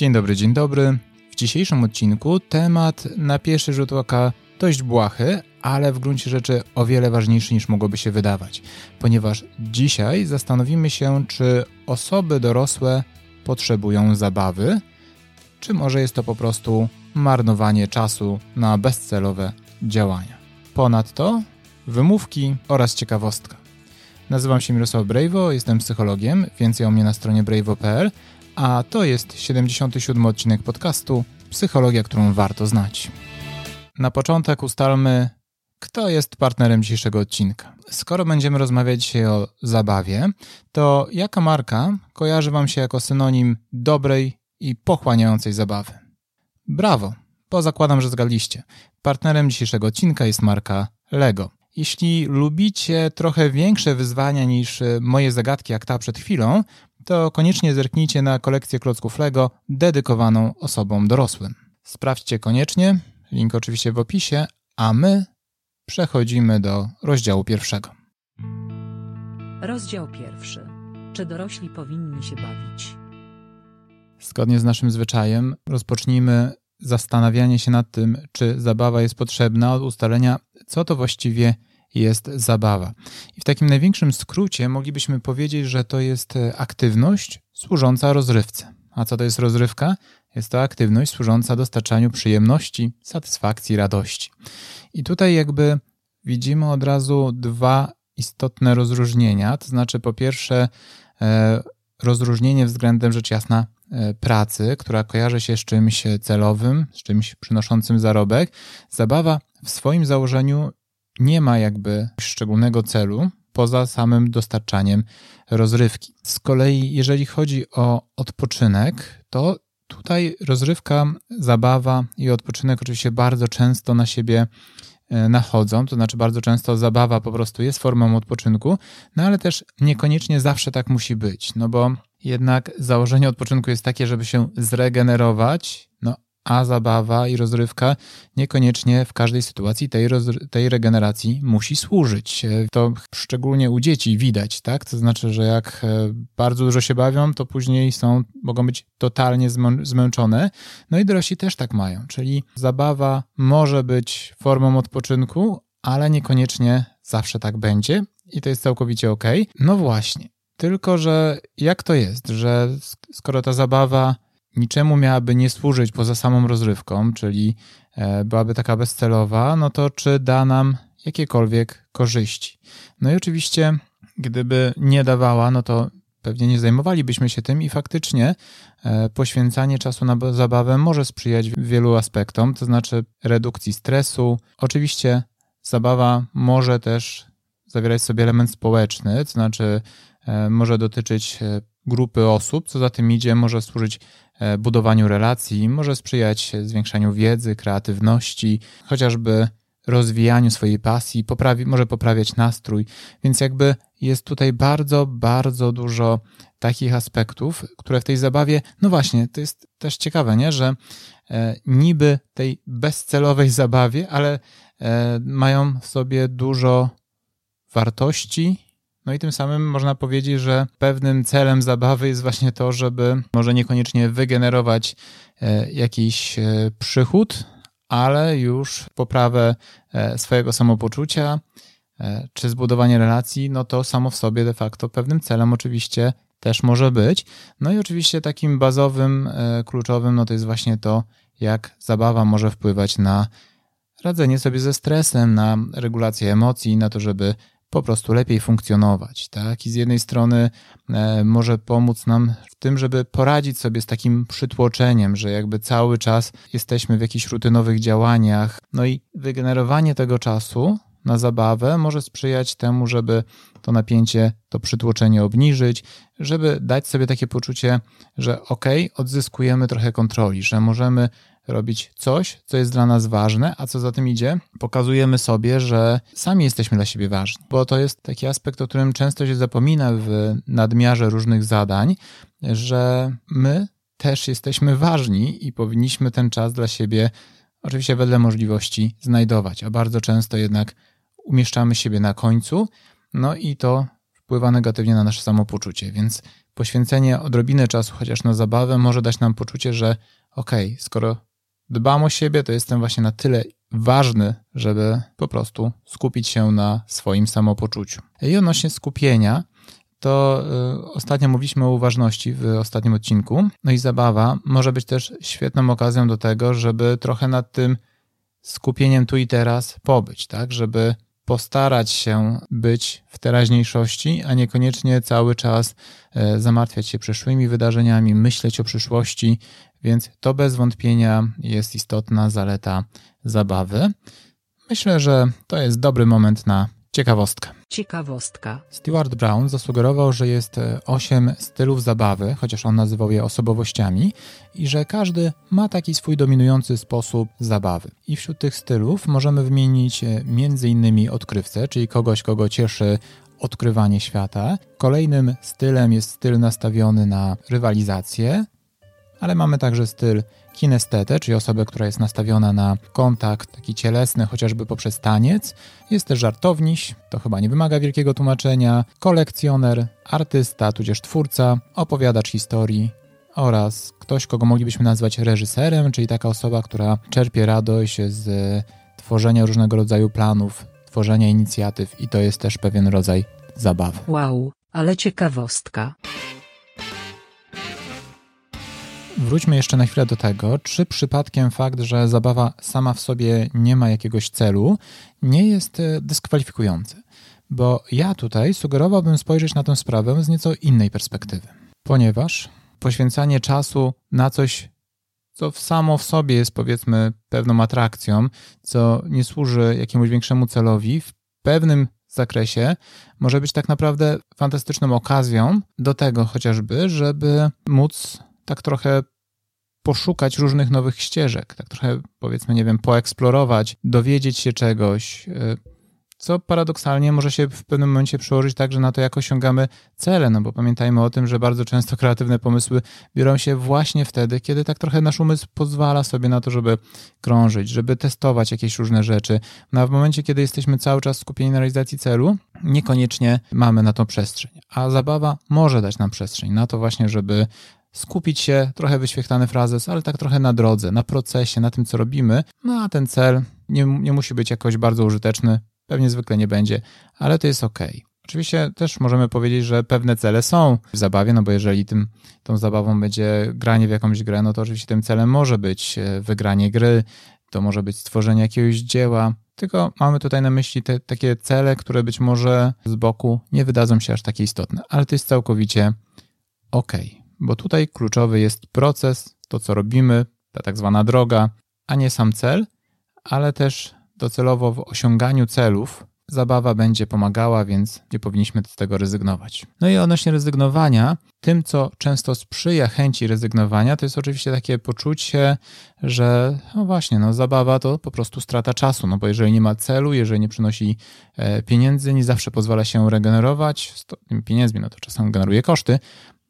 Dzień dobry, dzień dobry. W dzisiejszym odcinku temat na pierwszy rzut oka dość błahy, ale w gruncie rzeczy o wiele ważniejszy niż mogłoby się wydawać, ponieważ dzisiaj zastanowimy się, czy osoby dorosłe potrzebują zabawy, czy może jest to po prostu marnowanie czasu na bezcelowe działania. Ponadto wymówki oraz ciekawostka. Nazywam się Mirosław Brejwo, jestem psychologiem, więcej o mnie na stronie brejwo.pl, a to jest 77 odcinek podcastu Psychologia, którą warto znać. Na początek ustalmy, kto jest partnerem dzisiejszego odcinka. Skoro będziemy rozmawiać dzisiaj o zabawie, to jaka marka kojarzy Wam się jako synonim dobrej i pochłaniającej zabawy? Brawo, bo zakładam, że zgadliście. Partnerem dzisiejszego odcinka jest marka Lego. Jeśli lubicie trochę większe wyzwania niż moje zagadki, jak ta przed chwilą, to koniecznie zerknijcie na kolekcję klocków Lego dedykowaną osobom dorosłym. Sprawdźcie koniecznie, link oczywiście w opisie, a my przechodzimy do rozdziału pierwszego. Rozdział pierwszy. Czy dorośli powinni się bawić? Zgodnie z naszym zwyczajem rozpocznijmy zastanawianie się nad tym, czy zabawa jest potrzebna od ustalenia, co to właściwie jest zabawa. I w takim największym skrócie moglibyśmy powiedzieć, że to jest aktywność służąca rozrywce. A co to jest rozrywka? Jest to aktywność służąca dostarczaniu przyjemności, satysfakcji, radości. I tutaj jakby widzimy od razu dwa istotne rozróżnienia. To znaczy, po pierwsze, e, rozróżnienie względem rzecz jasna e, pracy, która kojarzy się z czymś celowym, z czymś przynoszącym zarobek. Zabawa w swoim założeniu nie ma jakby szczególnego celu poza samym dostarczaniem rozrywki. Z kolei, jeżeli chodzi o odpoczynek, to tutaj rozrywka, zabawa i odpoczynek oczywiście bardzo często na siebie e, nachodzą, to znaczy bardzo często zabawa po prostu jest formą odpoczynku, no ale też niekoniecznie zawsze tak musi być, no bo jednak założenie odpoczynku jest takie, żeby się zregenerować, no a zabawa i rozrywka niekoniecznie w każdej sytuacji tej, tej regeneracji musi służyć. To szczególnie u dzieci widać, tak? To znaczy, że jak e, bardzo dużo się bawią, to później są, mogą być totalnie zmęczone. No i dorośli też tak mają, czyli zabawa może być formą odpoczynku, ale niekoniecznie zawsze tak będzie i to jest całkowicie ok. No właśnie. Tylko, że jak to jest, że skoro ta zabawa niczemu miałaby nie służyć poza samą rozrywką, czyli e, byłaby taka bezcelowa, no to czy da nam jakiekolwiek korzyści? No i oczywiście, gdyby nie dawała, no to pewnie nie zajmowalibyśmy się tym i faktycznie e, poświęcanie czasu na zabawę może sprzyjać wielu aspektom, to znaczy redukcji stresu. Oczywiście zabawa może też zawierać sobie element społeczny, to znaczy e, może dotyczyć grupy osób, co za tym idzie, może służyć budowaniu relacji, może sprzyjać zwiększaniu wiedzy, kreatywności, chociażby rozwijaniu swojej pasji, poprawi, może poprawiać nastrój, więc jakby jest tutaj bardzo, bardzo dużo takich aspektów, które w tej zabawie, no właśnie, to jest też ciekawe, nie? że e, niby tej bezcelowej zabawie, ale e, mają w sobie dużo wartości no i tym samym można powiedzieć, że pewnym celem zabawy jest właśnie to, żeby może niekoniecznie wygenerować e, jakiś e, przychód, ale już poprawę e, swojego samopoczucia czy zbudowanie relacji, no to samo w sobie de facto pewnym celem oczywiście też może być. No i oczywiście takim bazowym, kluczowym, no to jest właśnie to, jak zabawa może wpływać na radzenie sobie ze stresem, na regulację emocji, na to, żeby po prostu lepiej funkcjonować, tak? I z jednej strony e, może pomóc nam w tym, żeby poradzić sobie z takim przytłoczeniem, że jakby cały czas jesteśmy w jakichś rutynowych działaniach. No i wygenerowanie tego czasu na zabawę może sprzyjać temu, żeby to napięcie, to przytłoczenie obniżyć, żeby dać sobie takie poczucie, że ok, odzyskujemy trochę kontroli, że możemy robić coś, co jest dla nas ważne, a co za tym idzie, pokazujemy sobie, że sami jesteśmy dla siebie ważni. Bo to jest taki aspekt, o którym często się zapomina w nadmiarze różnych zadań, że my też jesteśmy ważni i powinniśmy ten czas dla siebie, oczywiście wedle możliwości, znajdować, a bardzo często jednak umieszczamy siebie na końcu, no i to wpływa negatywnie na nasze samopoczucie, więc poświęcenie odrobiny czasu chociaż na zabawę może dać nam poczucie, że okej, okay, skoro dbam o siebie, to jestem właśnie na tyle ważny, żeby po prostu skupić się na swoim samopoczuciu. I odnośnie skupienia, to y, ostatnio mówiliśmy o uważności w ostatnim odcinku. No i zabawa może być też świetną okazją do tego, żeby trochę nad tym skupieniem tu i teraz pobyć, tak? Żeby postarać się być w teraźniejszości, a niekoniecznie cały czas e, zamartwiać się przyszłymi wydarzeniami, myśleć o przyszłości, więc to bez wątpienia jest istotna zaleta zabawy. Myślę, że to jest dobry moment na ciekawostkę. Ciekawostka. Stewart Brown zasugerował, że jest e, osiem stylów zabawy, chociaż on nazywał je osobowościami, i że każdy ma taki swój dominujący sposób zabawy. I wśród tych stylów możemy wymienić e, m.in. odkrywcę, czyli kogoś, kogo cieszy odkrywanie świata. Kolejnym stylem jest styl nastawiony na rywalizację, ale mamy także styl kinestetę, czyli osobę, która jest nastawiona na kontakt taki cielesny, chociażby poprzez taniec. Jest też żartowniś, to chyba nie wymaga wielkiego tłumaczenia, kolekcjoner, artysta, tudzież twórca, opowiadacz historii oraz ktoś, kogo moglibyśmy nazwać reżyserem, czyli taka osoba, która czerpie radość z tworzenia różnego rodzaju planów, tworzenia inicjatyw i to jest też pewien rodzaj zabawy. Wow, ale ciekawostka. Wróćmy jeszcze na chwilę do tego, czy przypadkiem fakt, że zabawa sama w sobie nie ma jakiegoś celu, nie jest e, dyskwalifikujący. Bo ja tutaj sugerowałbym spojrzeć na tę sprawę z nieco innej perspektywy. Ponieważ poświęcanie czasu na coś, co samo w sobie jest powiedzmy pewną atrakcją, co nie służy jakiemuś większemu celowi, w pewnym zakresie może być tak naprawdę fantastyczną okazją do tego chociażby, żeby móc tak trochę poszukać różnych nowych ścieżek, tak trochę powiedzmy, nie wiem, poeksplorować, dowiedzieć się czegoś, e, co paradoksalnie może się w pewnym momencie przełożyć także na to, jak osiągamy cele, no bo pamiętajmy o tym, że bardzo często kreatywne pomysły biorą się właśnie wtedy, kiedy tak trochę nasz umysł pozwala sobie na to, żeby krążyć, żeby testować jakieś różne rzeczy. No a w momencie, kiedy jesteśmy cały czas skupieni na realizacji celu, niekoniecznie mamy na to przestrzeń. A zabawa może dać nam przestrzeń na to właśnie, żeby skupić się, trochę wyświechtany frazes, ale tak trochę na drodze, na procesie, na tym, co robimy. No a ten cel nie, nie musi być jakoś bardzo użyteczny, pewnie zwykle nie będzie, ale to jest ok. Oczywiście też możemy powiedzieć, że pewne cele są w zabawie, no bo jeżeli tym, tą zabawą będzie granie w jakąś grę, no to oczywiście tym celem może być e, wygranie gry, to może być stworzenie jakiegoś dzieła, tylko mamy tutaj na myśli te takie cele, które być może z boku nie wydadzą się aż takie istotne, ale to jest całkowicie ok bo tutaj kluczowy jest proces, to co robimy, ta tak zwana droga, a nie sam cel, ale też docelowo w osiąganiu celów zabawa będzie pomagała, więc nie powinniśmy z tego rezygnować. No i odnośnie rezygnowania, tym co często sprzyja chęci rezygnowania, to jest oczywiście takie poczucie, że no właśnie, no zabawa to po prostu strata czasu, no bo jeżeli nie ma celu, jeżeli nie przynosi e, pieniędzy, nie zawsze pozwala się regenerować, z tymi pieniędzmi, no to czasem generuje koszty,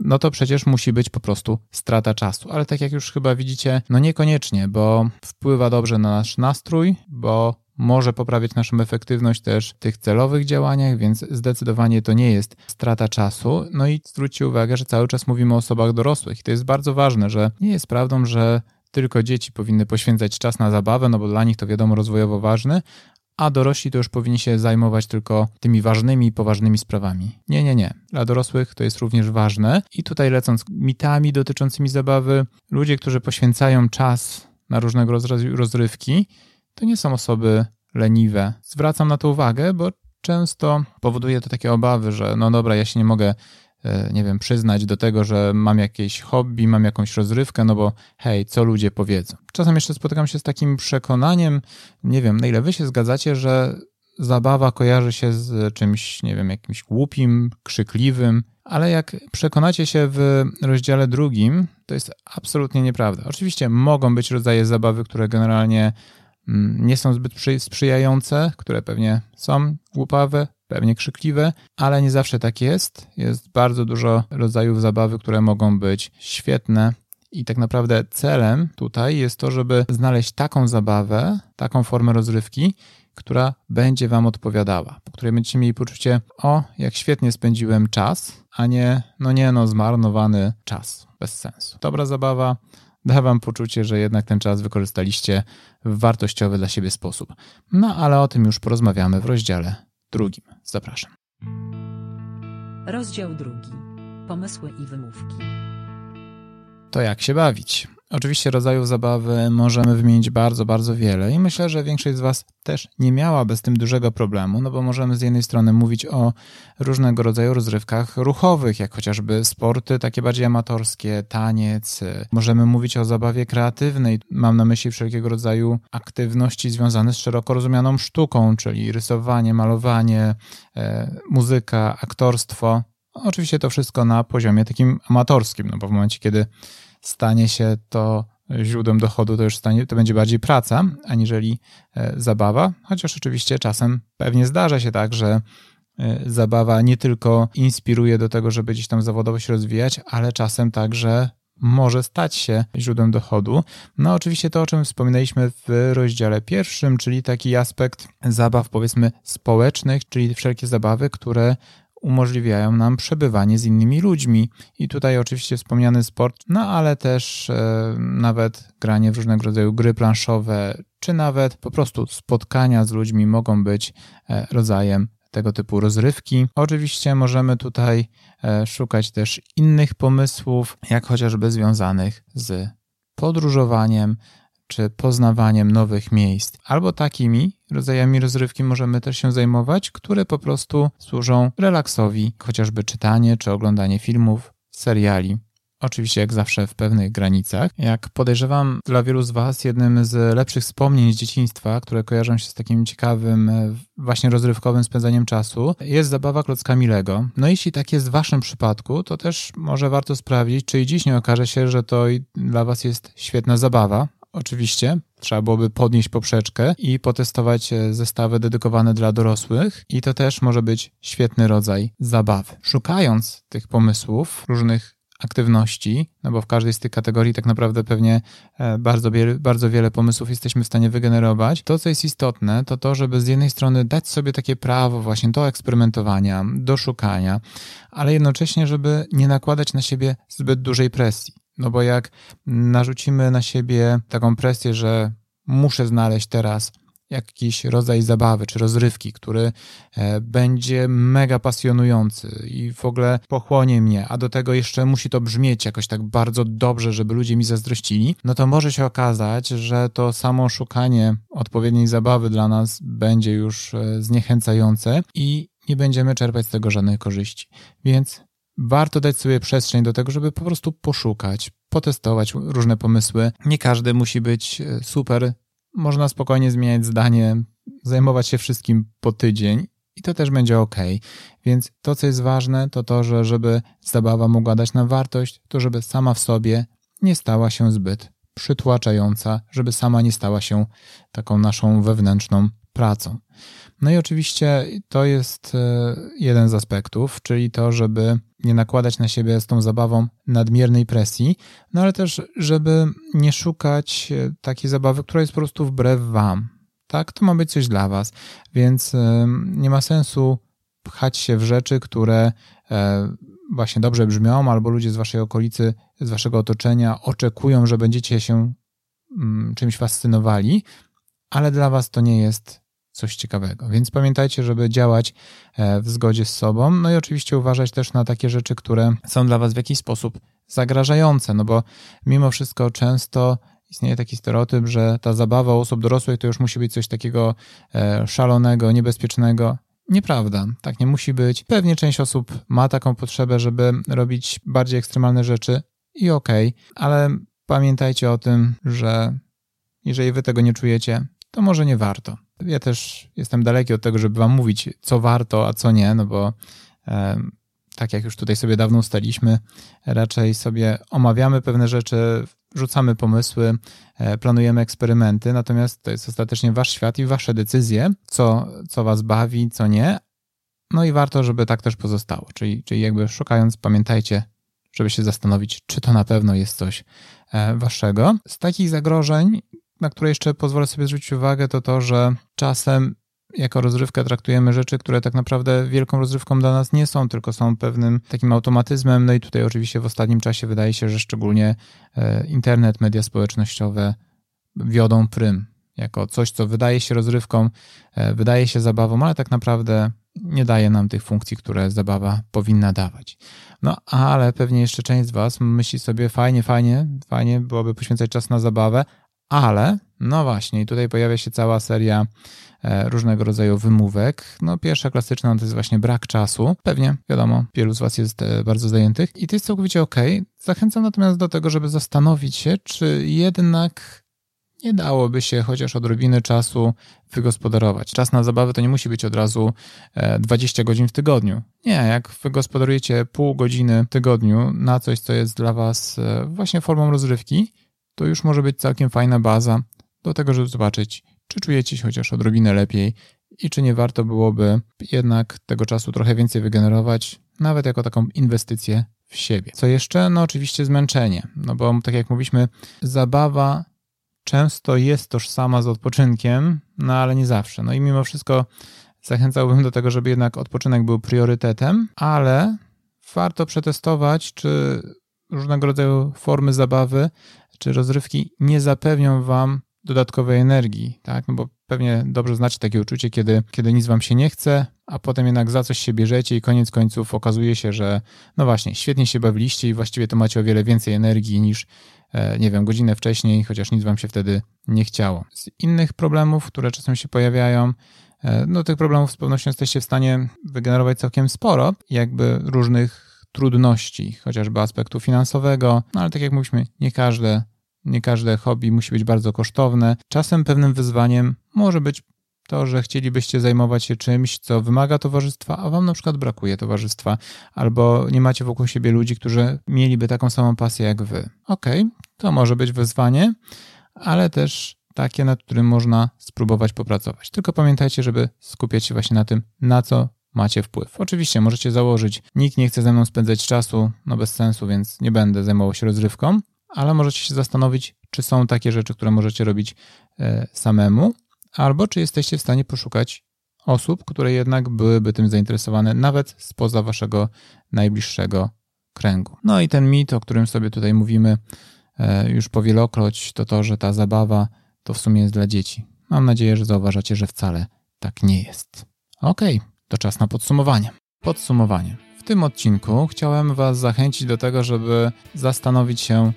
no to przecież musi być po prostu strata czasu. Ale tak jak już chyba widzicie, no niekoniecznie, bo wpływa dobrze na nasz nastrój, bo może poprawiać naszą efektywność też w tych celowych działaniach, więc zdecydowanie to nie jest strata czasu. No i zwróćcie uwagę, że cały czas mówimy o osobach dorosłych i to jest bardzo ważne, że nie jest prawdą, że tylko dzieci powinny poświęcać czas na zabawę, no bo dla nich to wiadomo rozwojowo ważne, a dorośli to już powinni się zajmować tylko tymi ważnymi poważnymi sprawami. Nie, nie, nie. Dla dorosłych to jest również ważne. I tutaj lecąc mitami dotyczącymi zabawy, ludzie, którzy poświęcają czas na różnego rodzaju rozrywki, to nie są osoby leniwe. Zwracam na to uwagę, bo często powoduje to takie obawy, że no dobra, ja się nie mogę nie wiem, przyznać do tego, że mam jakieś hobby, mam jakąś rozrywkę, no bo hej, co ludzie powiedzą. Czasem jeszcze spotykam się z takim przekonaniem, nie wiem, na ile wy się zgadzacie, że zabawa kojarzy się z czymś, nie wiem, jakimś głupim, krzykliwym, ale jak przekonacie się w rozdziale drugim, to jest absolutnie nieprawda. Oczywiście mogą być rodzaje zabawy, które generalnie mm, nie są zbyt sprzyjające, które pewnie są głupawe, pewnie krzykliwe, ale nie zawsze tak jest. Jest bardzo dużo rodzajów zabawy, które mogą być świetne I tak naprawdę celem tutaj jest to, żeby znaleźć taką zabawę, taką formę rozrywki, która będzie Wam odpowiadała, po której będziecie mieli poczucie, o, jak świetnie spędziłem czas, a nie, no nie, no, zmarnowany czas, bez sensu. Dobra zabawa da Wam poczucie, że jednak ten czas wykorzystaliście w wartościowy dla siebie sposób. No, ale o tym już porozmawiamy w rozdziale drugim. Zapraszam. Rozdział drugi. Pomysły i wymówki. To jak się bawić? Oczywiście rodzajów zabawy możemy wymienić bardzo, bardzo wiele i myślę, że większość z Was też nie miałaby z tym dużego problemu, no bo możemy z jednej strony mówić o różnego rodzaju rozrywkach ruchowych, jak chociażby sporty takie bardziej amatorskie, taniec. Możemy mówić o zabawie kreatywnej, mam na myśli wszelkiego rodzaju aktywności związane z szeroko rozumianą sztuką, czyli rysowanie, malowanie, e, muzyka, aktorstwo. Oczywiście to wszystko na poziomie takim amatorskim, no bo w momencie, kiedy stanie się to źródłem dochodu, to już stanie, to będzie bardziej praca, aniżeli e, zabawa, chociaż oczywiście czasem pewnie zdarza się tak, że e, zabawa nie tylko inspiruje do tego, żeby gdzieś tam zawodowo się rozwijać, ale czasem także może stać się źródłem dochodu. No, oczywiście to, o czym wspominaliśmy w rozdziale pierwszym, czyli taki aspekt zabaw, powiedzmy, społecznych, czyli wszelkie zabawy, które umożliwiają nam przebywanie z innymi ludźmi. I tutaj oczywiście wspomniany sport, no ale też e, nawet granie w różnego rodzaju gry planszowe, czy nawet po prostu spotkania z ludźmi mogą być e, rodzajem tego typu rozrywki. Oczywiście możemy tutaj e, szukać też innych pomysłów, jak chociażby związanych z podróżowaniem, czy poznawaniem nowych miejsc, albo takimi rodzajami rozrywki możemy też się zajmować, które po prostu służą relaksowi, chociażby czytanie czy oglądanie filmów, seriali. Oczywiście, jak zawsze, w pewnych granicach. Jak podejrzewam, dla wielu z Was jednym z lepszych wspomnień z dzieciństwa, które kojarzą się z takim ciekawym, e, właśnie rozrywkowym spędzaniem czasu, jest zabawa klockami Lego. No jeśli tak jest w Waszym przypadku, to też może warto sprawdzić, czy i dziś nie okaże się, że to dla Was jest świetna zabawa, Oczywiście trzeba byłoby podnieść poprzeczkę i potestować e, zestawy dedykowane dla dorosłych, i to też może być świetny rodzaj zabawy. Szukając tych pomysłów, różnych aktywności, no bo w każdej z tych kategorii tak naprawdę pewnie e, bardzo, wiele, bardzo wiele pomysłów jesteśmy w stanie wygenerować. To, co jest istotne, to to, żeby z jednej strony dać sobie takie prawo właśnie do eksperymentowania, do szukania, ale jednocześnie, żeby nie nakładać na siebie zbyt dużej presji. No bo jak narzucimy na siebie taką presję, że muszę znaleźć teraz jakiś rodzaj zabawy czy rozrywki, który e, będzie mega pasjonujący i w ogóle pochłonie mnie, a do tego jeszcze musi to brzmieć jakoś tak bardzo dobrze, żeby ludzie mi zazdrościli, no to może się okazać, że to samo szukanie odpowiedniej zabawy dla nas będzie już e, zniechęcające i nie będziemy czerpać z tego żadnej korzyści. Więc warto dać sobie przestrzeń do tego, żeby po prostu poszukać, potestować różne pomysły. Nie każdy musi być e, super. Można spokojnie zmieniać zdanie, zajmować się wszystkim po tydzień i to też będzie ok. Więc to, co jest ważne, to to, że żeby zabawa mogła dać nam wartość, to żeby sama w sobie nie stała się zbyt przytłaczająca, żeby sama nie stała się taką naszą wewnętrzną pracą. No i oczywiście to jest e, jeden z aspektów, czyli to, żeby nie nakładać na siebie z tą zabawą nadmiernej presji, no ale też, żeby nie szukać e, takiej zabawy, która jest po prostu wbrew Wam. Tak, to ma być coś dla Was, więc e, nie ma sensu pchać się w rzeczy, które właśnie dobrze brzmią, albo ludzie z Waszej okolicy, z Waszego otoczenia oczekują, że będziecie się mm, czymś fascynowali, ale dla Was to nie jest coś ciekawego. Więc pamiętajcie, żeby działać e, w zgodzie z sobą, no i oczywiście uważać też na takie rzeczy, które są dla Was w jakiś sposób zagrażające, no bo mimo wszystko często istnieje taki stereotyp, że ta zabawa osób dorosłych to już musi być coś takiego e, szalonego, niebezpiecznego. Nieprawda, tak nie musi być. Pewnie część osób ma taką potrzebę, żeby robić bardziej ekstremalne rzeczy i okej, okay, ale pamiętajcie o tym, że jeżeli wy tego nie czujecie, to może nie warto. Ja też jestem daleki od tego, żeby wam mówić, co warto, a co nie, no bo tak jak już tutaj sobie dawno ustaliśmy, raczej sobie omawiamy pewne rzeczy, rzucamy pomysły, e, planujemy eksperymenty, natomiast to jest ostatecznie wasz świat i wasze decyzje, co, co was bawi, co nie. No i warto, żeby tak też pozostało. Czyli, czyli jakby szukając, pamiętajcie, żeby się zastanowić, czy to na pewno jest coś e, waszego. Z takich zagrożeń, na które jeszcze pozwolę sobie zwrócić uwagę, to to, że czasem jako rozrywkę traktujemy rzeczy, które tak naprawdę wielką rozrywką dla nas nie są, tylko są pewnym takim automatyzmem. No i tutaj oczywiście w ostatnim czasie wydaje się, że szczególnie e, internet, media społecznościowe wiodą prym jako coś, co wydaje się rozrywką, e, wydaje się zabawą, ale tak naprawdę nie daje nam tych funkcji, które zabawa powinna dawać. No ale pewnie jeszcze część z Was myśli sobie, fajnie, fajnie, fajnie byłoby poświęcać czas na zabawę, ale no właśnie, i tutaj pojawia się cała seria e, różnego rodzaju wymówek. No pierwsza klasyczna to jest właśnie brak czasu. Pewnie, wiadomo, wielu z Was jest e, bardzo zajętych i to jest całkowicie ok. Zachęcam natomiast do tego, żeby zastanowić się, czy jednak nie dałoby się chociaż odrobiny czasu wygospodarować. Czas na zabawę to nie musi być od razu 20 e, godzin w tygodniu. Nie, jak wygospodarujecie pół godziny w tygodniu na coś, co jest dla Was właśnie formą rozrywki, to już może być całkiem fajna baza do tego, żeby zobaczyć, czy czujecie się chociaż odrobinę lepiej i czy nie warto byłoby jednak tego czasu trochę więcej wygenerować, nawet jako taką inwestycję w siebie. Co jeszcze? No oczywiście zmęczenie, no bo tak jak mówiliśmy, zabawa często jest tożsama z odpoczynkiem, no ale nie zawsze. No i mimo wszystko zachęcałbym do tego, żeby jednak odpoczynek był priorytetem, ale warto przetestować, czy różnego rodzaju formy zabawy czy rozrywki nie zapewnią wam dodatkowej energii, tak? No bo pewnie dobrze znacie takie uczucie, kiedy, kiedy nic wam się nie chce, a potem jednak za coś się bierzecie i koniec końców okazuje się, że no właśnie, świetnie się bawiliście i właściwie to macie o wiele więcej energii niż E, nie wiem, godzinę wcześniej, chociaż nic wam się wtedy nie chciało. Z innych problemów, które czasem się pojawiają, e, no tych problemów z pewnością jesteście w stanie wygenerować całkiem sporo, jakby różnych trudności, chociażby aspektu finansowego, no ale tak jak mówiliśmy, nie każde, nie każde hobby musi być bardzo kosztowne. Czasem pewnym wyzwaniem może być to, że chcielibyście zajmować się czymś, co wymaga towarzystwa, a wam na przykład brakuje towarzystwa, albo nie macie wokół siebie ludzi, którzy mieliby taką samą pasję jak wy. Okej, okay, to może być wyzwanie, ale też takie, nad którym można spróbować popracować. Tylko pamiętajcie, żeby skupiać się właśnie na tym, na co macie wpływ. Oczywiście możecie założyć, nikt nie chce ze mną spędzać czasu, no bez sensu, więc nie będę zajmował się rozrywką, ale możecie się zastanowić, czy są takie rzeczy, które możecie robić e, samemu, albo czy jesteście w stanie poszukać osób, które jednak byłyby tym zainteresowane, nawet spoza waszego najbliższego kręgu. No i ten mit, o którym sobie tutaj mówimy e, już powielokroć, to to, że ta zabawa to w sumie jest dla dzieci. Mam nadzieję, że zauważacie, że wcale tak nie jest. Okej, okay, to czas na podsumowanie. Podsumowanie. W tym odcinku chciałem Was zachęcić do tego, żeby zastanowić się,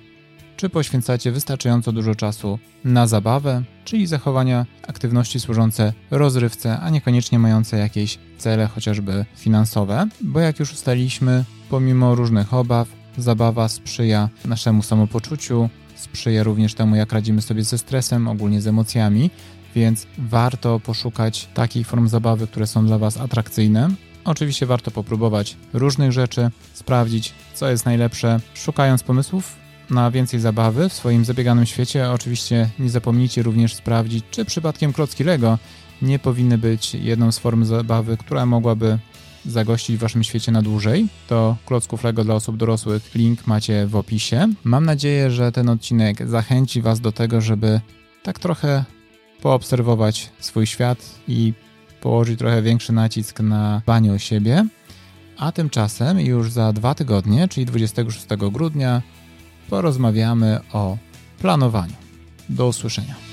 czy poświęcacie wystarczająco dużo czasu na zabawę, czyli zachowania aktywności służące rozrywce, a niekoniecznie mające jakieś cele chociażby finansowe, bo jak już ustaliliśmy, pomimo różnych obaw, zabawa sprzyja naszemu samopoczuciu, sprzyja również temu, jak radzimy sobie ze stresem, ogólnie z emocjami, więc warto poszukać takich form zabawy, które są dla Was atrakcyjne. Oczywiście warto popróbować różnych rzeczy, sprawdzić, co jest najlepsze, szukając pomysłów na więcej zabawy w swoim zabieganym świecie, oczywiście nie zapomnijcie również sprawdzić, czy przypadkiem klocki Lego nie powinny być jedną z form zabawy, która mogłaby zagościć w waszym świecie na dłużej. To klocków Lego dla osób dorosłych, link macie w opisie. Mam nadzieję, że ten odcinek zachęci was do tego, żeby tak trochę poobserwować swój świat i położyć trochę większy nacisk na dbanie o siebie. A tymczasem już za dwa tygodnie, czyli 26 grudnia, porozmawiamy o planowaniu. Do usłyszenia.